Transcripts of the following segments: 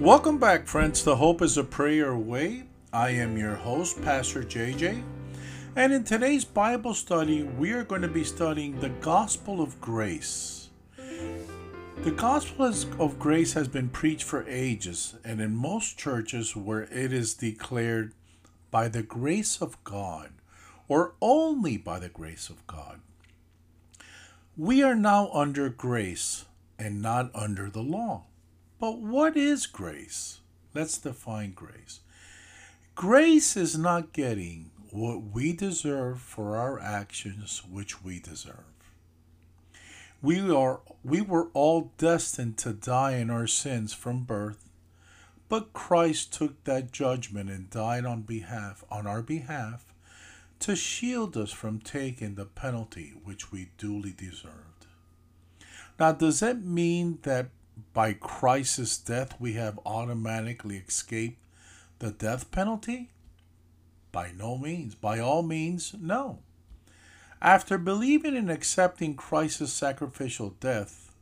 Welcome back, friends, to Hope is a Prayer Away. I am your host, Pastor JJ. And in today's Bible study, we are going to be studying the Gospel of Grace. The Gospel of Grace has been preached for ages, and in most churches where it is declared by the grace of God, or only by the grace of God. We are now under grace and not under the law. But what is grace? Let's define grace. Grace is not getting what we deserve for our actions which we deserve. We are we were all destined to die in our sins from birth, but Christ took that judgment and died on behalf on our behalf to shield us from taking the penalty which we duly deserved. Now, does that mean that by Christ's death we have automatically escaped the death penalty? By no means. By all means, no. After believing and accepting Christ's sacrificial death,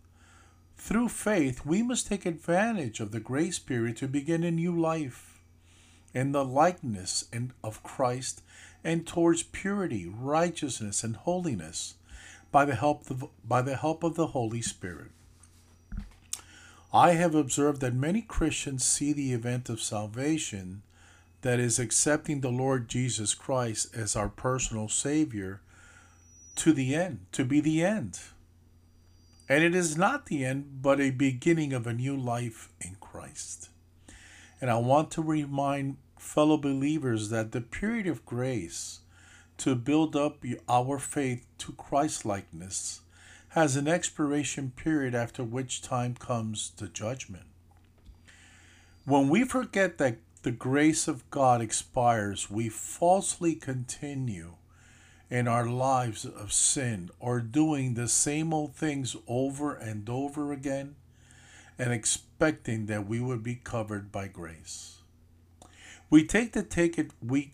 through faith, we must take advantage of the grace period to begin a new life in the likeness of Christ and towards purity, righteousness, and holiness by the help of, by the help of the Holy Spirit. I have observed that many Christians see the event of salvation, that is, accepting the Lord Jesus Christ as our personal Savior, to the end, to be the end. And it is not the end, but a beginning of a new life in Christ. And I want to remind fellow believers that the period of grace to build up our faith to Christ likeness has an expiration period after which time comes the judgment. When we forget that the grace of God expires, we falsely continue in our lives of sin or doing the same old things over and over again and expecting that we would be covered by grace. We take to take it we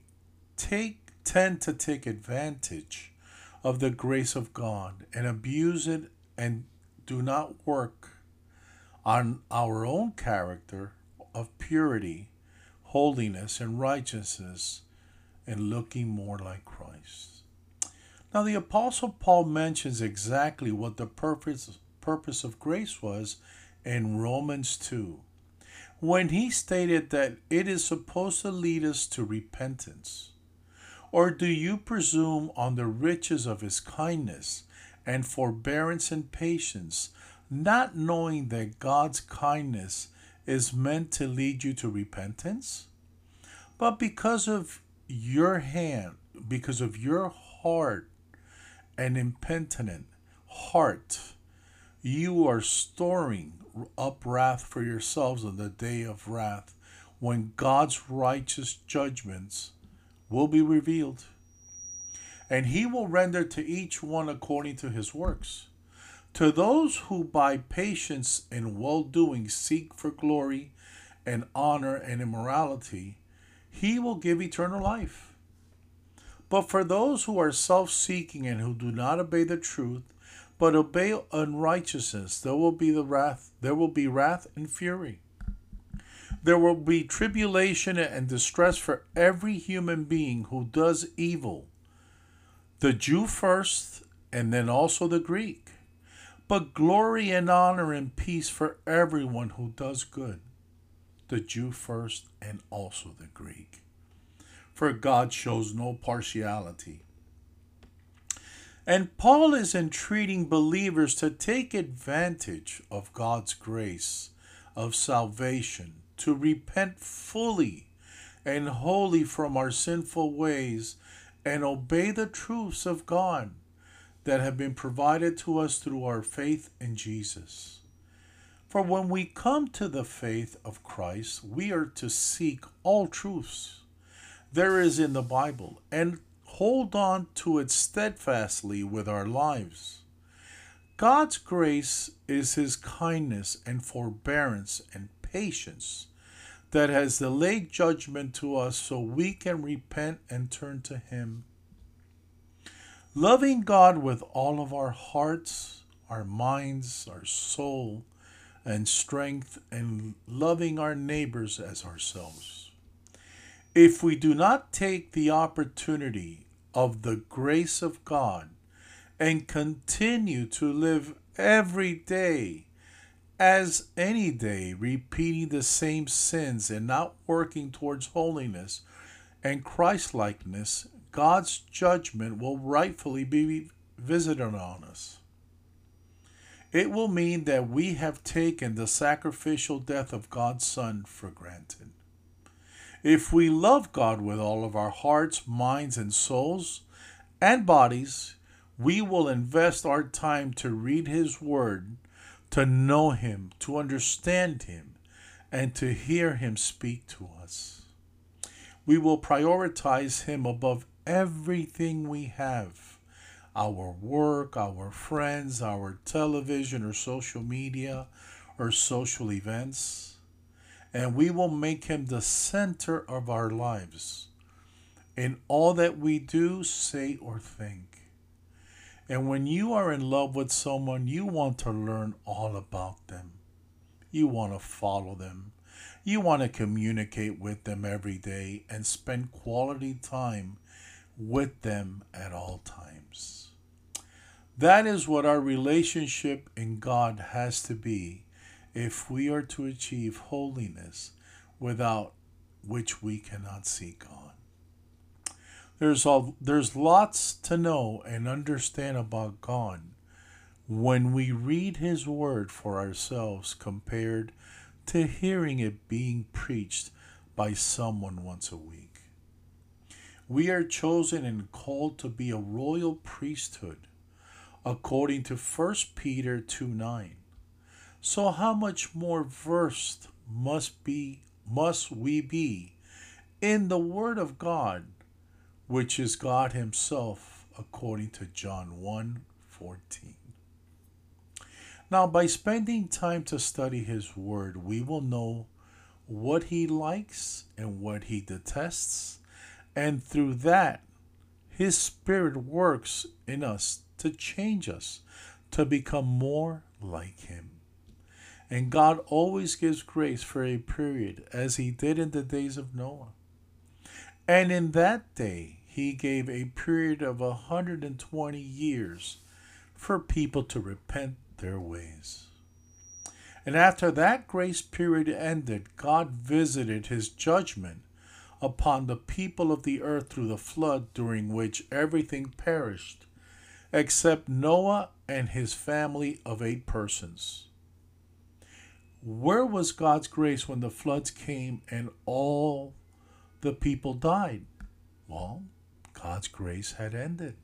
take tend to take advantage of the grace of God and abuse it and do not work on our own character of purity, holiness, and righteousness and looking more like Christ. Now, the Apostle Paul mentions exactly what the purpose, purpose of grace was in Romans 2 when he stated that it is supposed to lead us to repentance. Or do you presume on the riches of his kindness and forbearance and patience, not knowing that God's kindness is meant to lead you to repentance? But because of your hand, because of your heart and impenitent heart, you are storing up wrath for yourselves on the day of wrath when God's righteous judgments will be revealed. And he will render to each one according to his works. To those who by patience and well doing seek for glory and honor and immorality, he will give eternal life. But for those who are self seeking and who do not obey the truth, but obey unrighteousness, there will be the wrath, there will be wrath and fury. There will be tribulation and distress for every human being who does evil, the Jew first, and then also the Greek. But glory and honor and peace for everyone who does good, the Jew first, and also the Greek. For God shows no partiality. And Paul is entreating believers to take advantage of God's grace of salvation to repent fully and wholly from our sinful ways and obey the truths of God that have been provided to us through our faith in Jesus. For when we come to the faith of Christ, we are to seek all truths there is in the Bible and hold on to it steadfastly with our lives. God's grace is His kindness and forbearance and patience that has delayed judgment to us so we can repent and turn to Him. Loving God with all of our hearts, our minds, our soul, and strength and loving our neighbors as ourselves. If we do not take the opportunity of the grace of God and continue to live every day as any day, repeating the same sins and not working towards holiness and Christlikeness, God's judgment will rightfully be visited on us. It will mean that we have taken the sacrificial death of God's Son for granted. If we love God with all of our hearts, minds, and souls and bodies, we will invest our time to read His Word, to know Him, to understand Him, and to hear Him speak to us. We will prioritize Him above everything we have our work, our friends, our television or social media or social events. And we will make him the center of our lives in all that we do, say, or think. And when you are in love with someone, you want to learn all about them. You want to follow them. You want to communicate with them every day and spend quality time with them at all times. That is what our relationship in God has to be if we are to achieve holiness without which we cannot see God. There's all, there's lots to know and understand about God when we read his word for ourselves compared to hearing it being preached by someone once a week. We are chosen and called to be a royal priesthood according to 1 Peter 2 9. So how much more versed must be must we be in the word of God, which is God himself, according to John 1 14. Now, by spending time to study His Word, we will know what He likes and what He detests, and through that, His Spirit works in us to change us, to become more like Him. And God always gives grace for a period, as He did in the days of Noah. And in that day, He gave a period of 120 years for people to repent their ways. And after that grace period ended, God visited His judgment upon the people of the earth through the flood, during which everything perished except Noah and his family of eight persons. Where was God's grace when the floods came and all the people died? Well, God's grace had ended.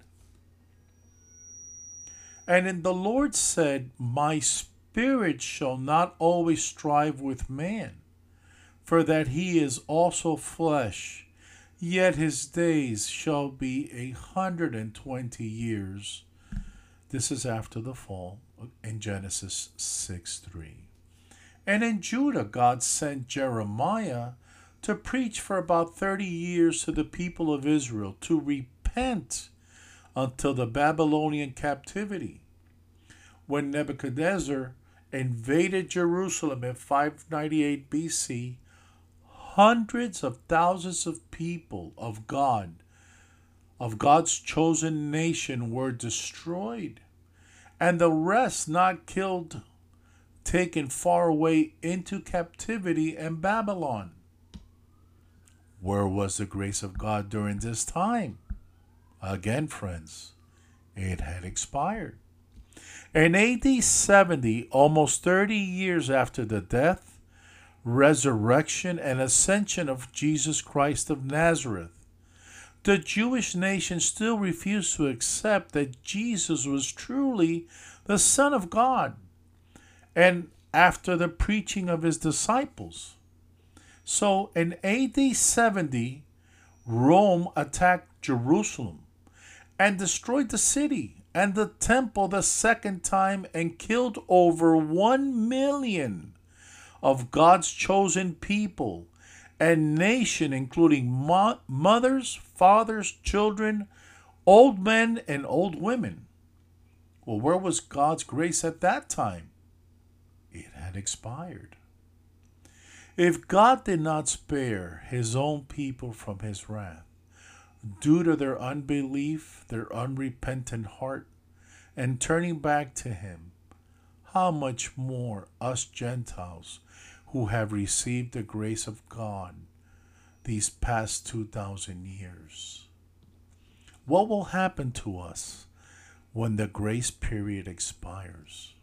And then the Lord said, My spirit shall not always strive with man, for that he is also flesh yet his days shall be a hundred and twenty years. This is after the fall in Genesis 6 3. And in Judah, God sent Jeremiah to preach for about 30 years to the people of Israel to repent until the Babylonian captivity. When Nebuchadnezzar invaded Jerusalem in 598 BC, hundreds of thousands of people of God, of God's chosen nation, were destroyed, and the rest not killed, taken far away into captivity in Babylon. Where was the grace of God during this time? Again, friends, it had expired. In AD 70, almost 30 years after the death, resurrection, and ascension of Jesus Christ of Nazareth. The Jewish nation still refused to accept that Jesus was truly the Son of God, and after the preaching of his disciples. So in AD 70, Rome attacked Jerusalem and destroyed the city and the temple the second time and killed over 1 million of God's chosen people and nation, including mo- mothers, fathers, children, old men, and old women. Well, where was God's grace at that time? it had expired. If God did not spare his own people from his wrath, due to their unbelief, their unrepentant heart, and turning back to him, how much more us Gentiles who have received the grace of God these past 2,000 years? What will happen to us when the grace period expires?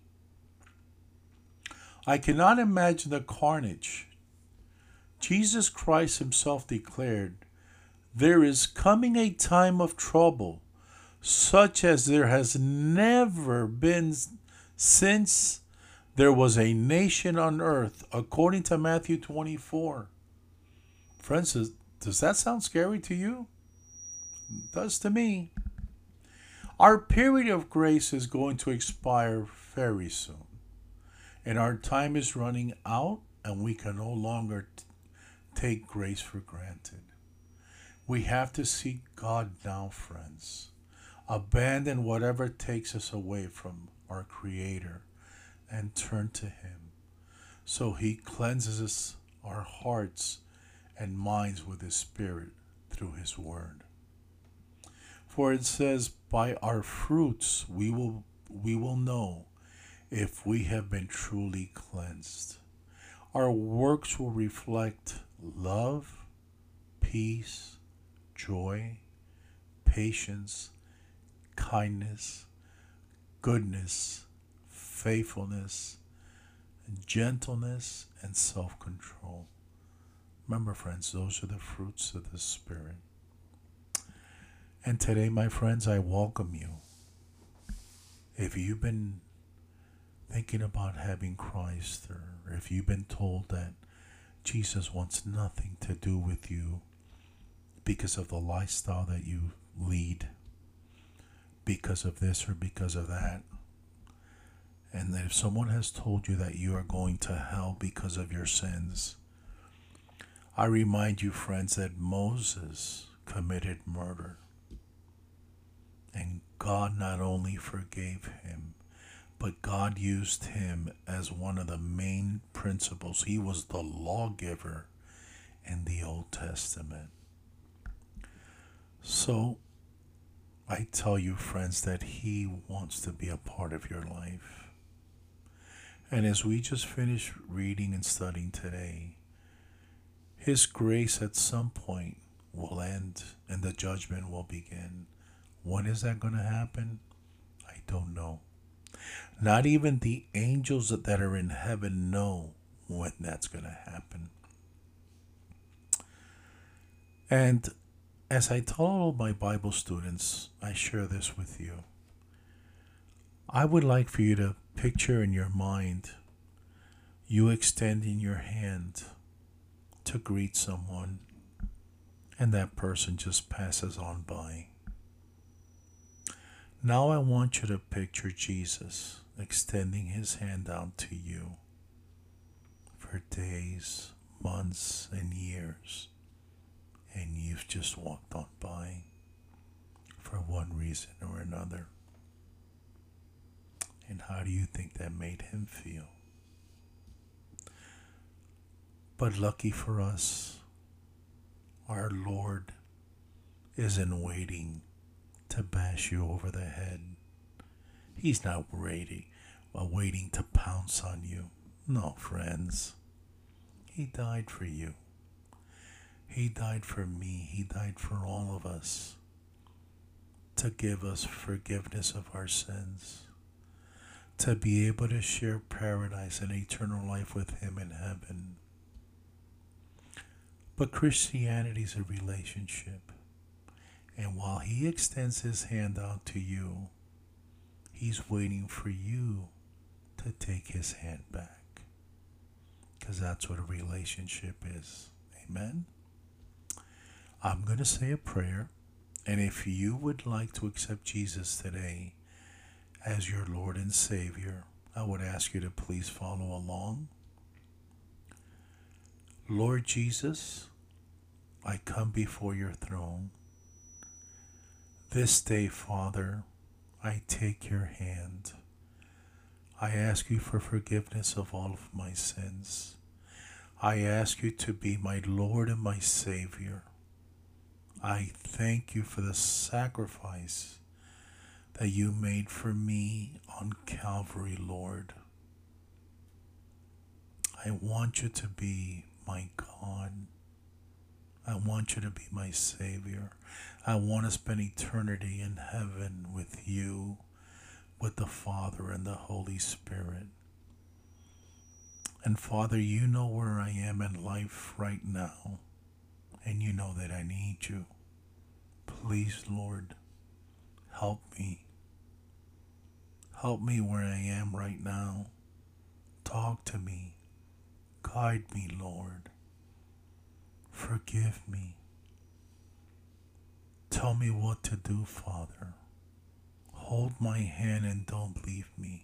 I cannot imagine the carnage. Jesus Christ Himself declared, There is coming a time of trouble, such as there has never been since there was a nation on earth, according to Matthew 24. Friends, does that sound scary to you? It does to me. Our period of grace is going to expire very soon and our time is running out, and we can no longer take grace for granted. We have to seek God now, friends. Abandon whatever takes us away from our Creator and turn to Him so He cleanses our hearts and minds with His Spirit through His Word. For it says, By our fruits we will, we will know if we have been truly cleansed. Our works will reflect love, peace, joy, patience, kindness, goodness, faithfulness, gentleness, and self control. Remember, friends, those are the fruits of the Spirit. And today, my friends, I welcome you. If you've been thinking about having Christ, or if you've been told that Jesus wants nothing to do with you because of the lifestyle that you lead, because of this or because of that, and that if someone has told you that you are going to hell because of your sins, I remind you, friends, that Moses committed murder. And God not only forgave him, but God used him as one of the main principals. He was the lawgiver in the Old Testament. So, I tell you, friends, that He wants to be a part of your life. And as we just finished reading and studying today, His grace at some point will end and the judgment will begin. When is that going to happen? I don't know. Not even the angels that are in heaven know when that's going to happen. And as I tell all my Bible students, I share this with you. I would like for you to picture in your mind you extending your hand to greet someone, and that person just passes on by. Now I want you to picture Jesus extending his hand out to you for days, months, and years, and you've just walked on by for one reason or another. And how do you think that made him feel? But lucky for us, our Lord isn't waiting to bash you over the head. He's not ready, uh, waiting to pounce on you. No, friends. He died for you. He died for me. He died for all of us to give us forgiveness of our sins, to be able to share paradise and eternal life with Him in heaven. But Christianity is a relationship. And while He extends His hand out to you, He's waiting for you to take His hand back. Because that's what a relationship is. Amen? I'm going to say a prayer. And if you would like to accept Jesus today as your Lord and Savior, I would ask you to please follow along. Lord Jesus, I come before your throne this day, Father, I take your hand. I ask you for forgiveness of all of my sins. I ask you to be my Lord and my Savior. I thank you for the sacrifice that you made for me on Calvary, Lord. I want you to be my God. I want you to be my Savior. I want to spend eternity in heaven with you, with the Father and the Holy Spirit. And Father, you know where I am in life right now, and you know that I need you. Please, Lord, help me. Help me where I am right now. Talk to me. Guide me, Lord. Forgive me. Tell me what to do, Father. Hold my hand and don't leave me.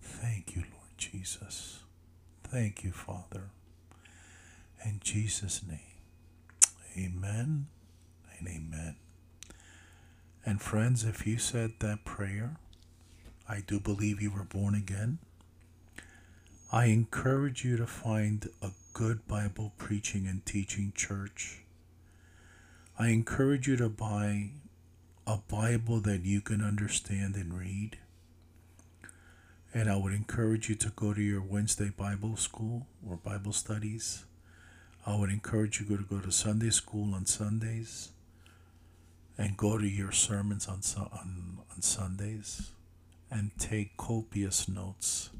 Thank you, Lord Jesus. Thank you, Father. In Jesus' name, amen and amen. And friends, if you said that prayer, I do believe you were born again. I encourage you to find a good Bible preaching and teaching church. I encourage you to buy a Bible that you can understand and read. And I would encourage you to go to your Wednesday Bible school or Bible studies. I would encourage you to go to Sunday school on Sundays and go to your sermons on, on, on Sundays and take copious notes.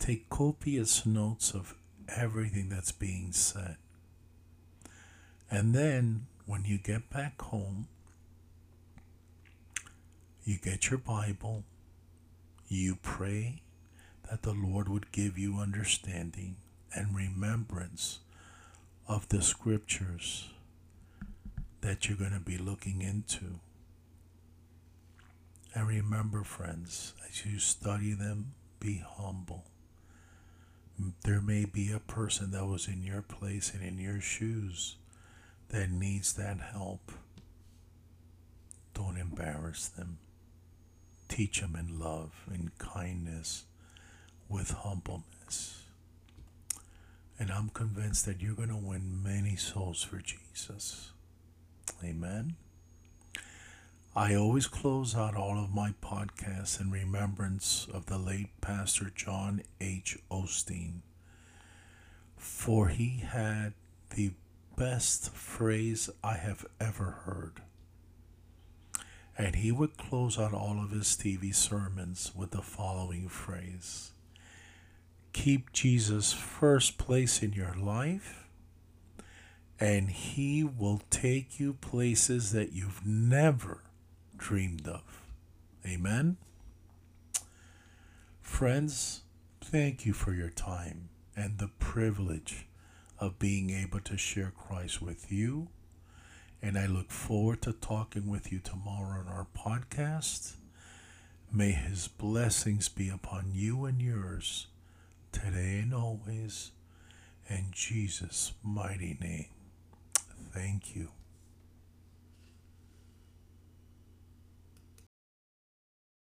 Take copious notes of everything that's being said. And then when you get back home, you get your Bible, you pray that the Lord would give you understanding and remembrance of the scriptures that you're going to be looking into. And remember, friends, as you study them, be humble there may be a person that was in your place and in your shoes that needs that help. Don't embarrass them. Teach them in love, in kindness, with humbleness. And I'm convinced that you're going to win many souls for Jesus. Amen. I always close out all of my podcasts in remembrance of the late Pastor John H. Osteen, for he had the best phrase I have ever heard. And he would close out all of his TV sermons with the following phrase Keep Jesus first place in your life, and he will take you places that you've never dreamed of. Amen. Friends, thank you for your time and the privilege of being able to share Christ with you. And I look forward to talking with you tomorrow on our podcast. May his blessings be upon you and yours today and always. In Jesus' mighty name. Thank you.